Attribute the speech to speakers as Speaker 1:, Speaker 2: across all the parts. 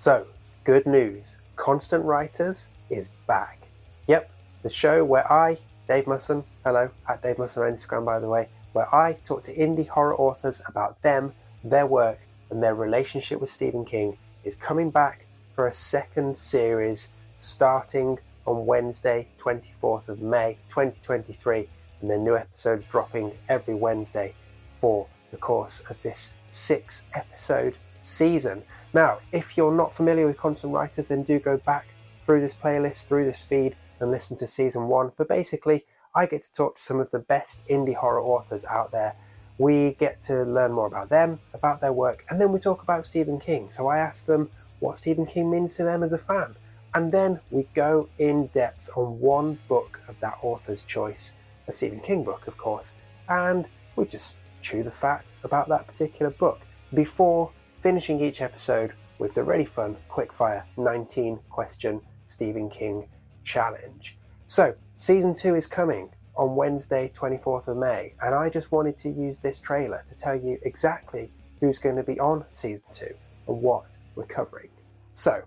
Speaker 1: So, good news Constant Writers is back. Yep, the show where I, Dave Musson, hello, at Dave Musson on Instagram by the way, where I talk to indie horror authors about them, their work, and their relationship with Stephen King, is coming back for a second series starting on Wednesday, 24th of May 2023, and then new episodes dropping every Wednesday for the course of this six episode season. Now, if you're not familiar with Constant Writers, then do go back through this playlist, through this feed, and listen to season one. But basically, I get to talk to some of the best indie horror authors out there. We get to learn more about them, about their work, and then we talk about Stephen King. So I ask them what Stephen King means to them as a fan. And then we go in depth on one book of that author's choice, a Stephen King book, of course, and we just chew the fat about that particular book before finishing each episode with the really fun quickfire 19 question Stephen King challenge. So, season 2 is coming on Wednesday, 24th of May, and I just wanted to use this trailer to tell you exactly who's going to be on season 2 and what we're covering. So,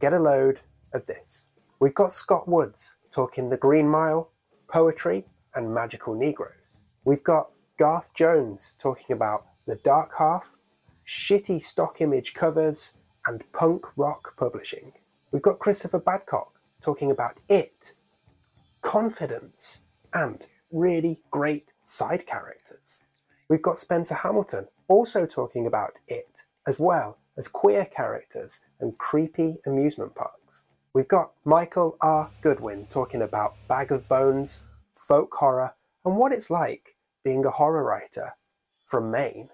Speaker 1: get a load of this. We've got Scott Woods talking The Green Mile, poetry, and magical Negroes. We've got Garth Jones talking about The Dark Half, shitty stock image covers, and punk rock publishing. We've got Christopher Badcock talking about it, confidence, and really great side characters. We've got Spencer Hamilton also talking about it, as well as queer characters and creepy amusement parks. We've got Michael R. Goodwin talking about Bag of Bones, folk horror, and what it's like being a horror writer from Maine.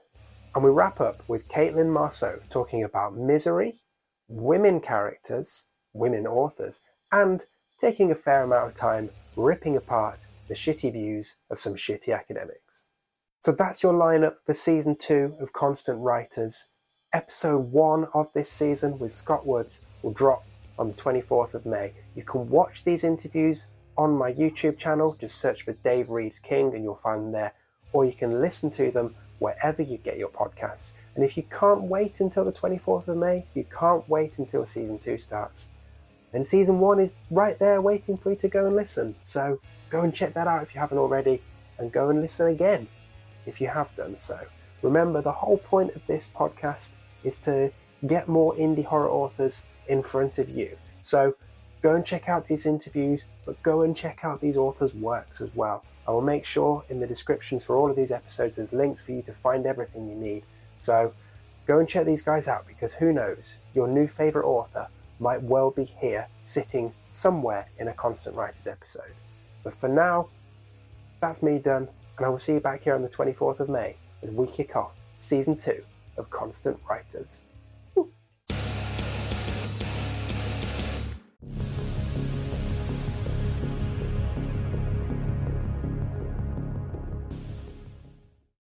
Speaker 1: And we wrap up with Caitlin Marceau talking about misery, women characters, women authors, and taking a fair amount of time ripping apart the shitty views of some shitty academics. So that's your lineup for season two of Constant Writers. Episode one of this season with Scott Woods will drop on the 24th of May. You can watch these interviews on my YouTube channel. Just search for Dave Reads King and you'll find them there. Or you can listen to them wherever you get your podcasts. And if you can't wait until the 24th of May, you can't wait until season two starts, And season one is right there waiting for you to go and listen. So go and check that out if you haven't already, and go and listen again if you have done so. Remember, the whole point of this podcast is to get more indie horror authors in front of you. So go and check out these interviews, but go and check out these authors' works as well. I will make sure in the descriptions for all of these episodes there's links for you to find everything you need. So go and check these guys out because who knows, your new favourite author might well be here sitting somewhere in a Constant Writers episode. But for now, that's me done, and I will see you back here on the 24th of May as we kick off season two of Constant Writers.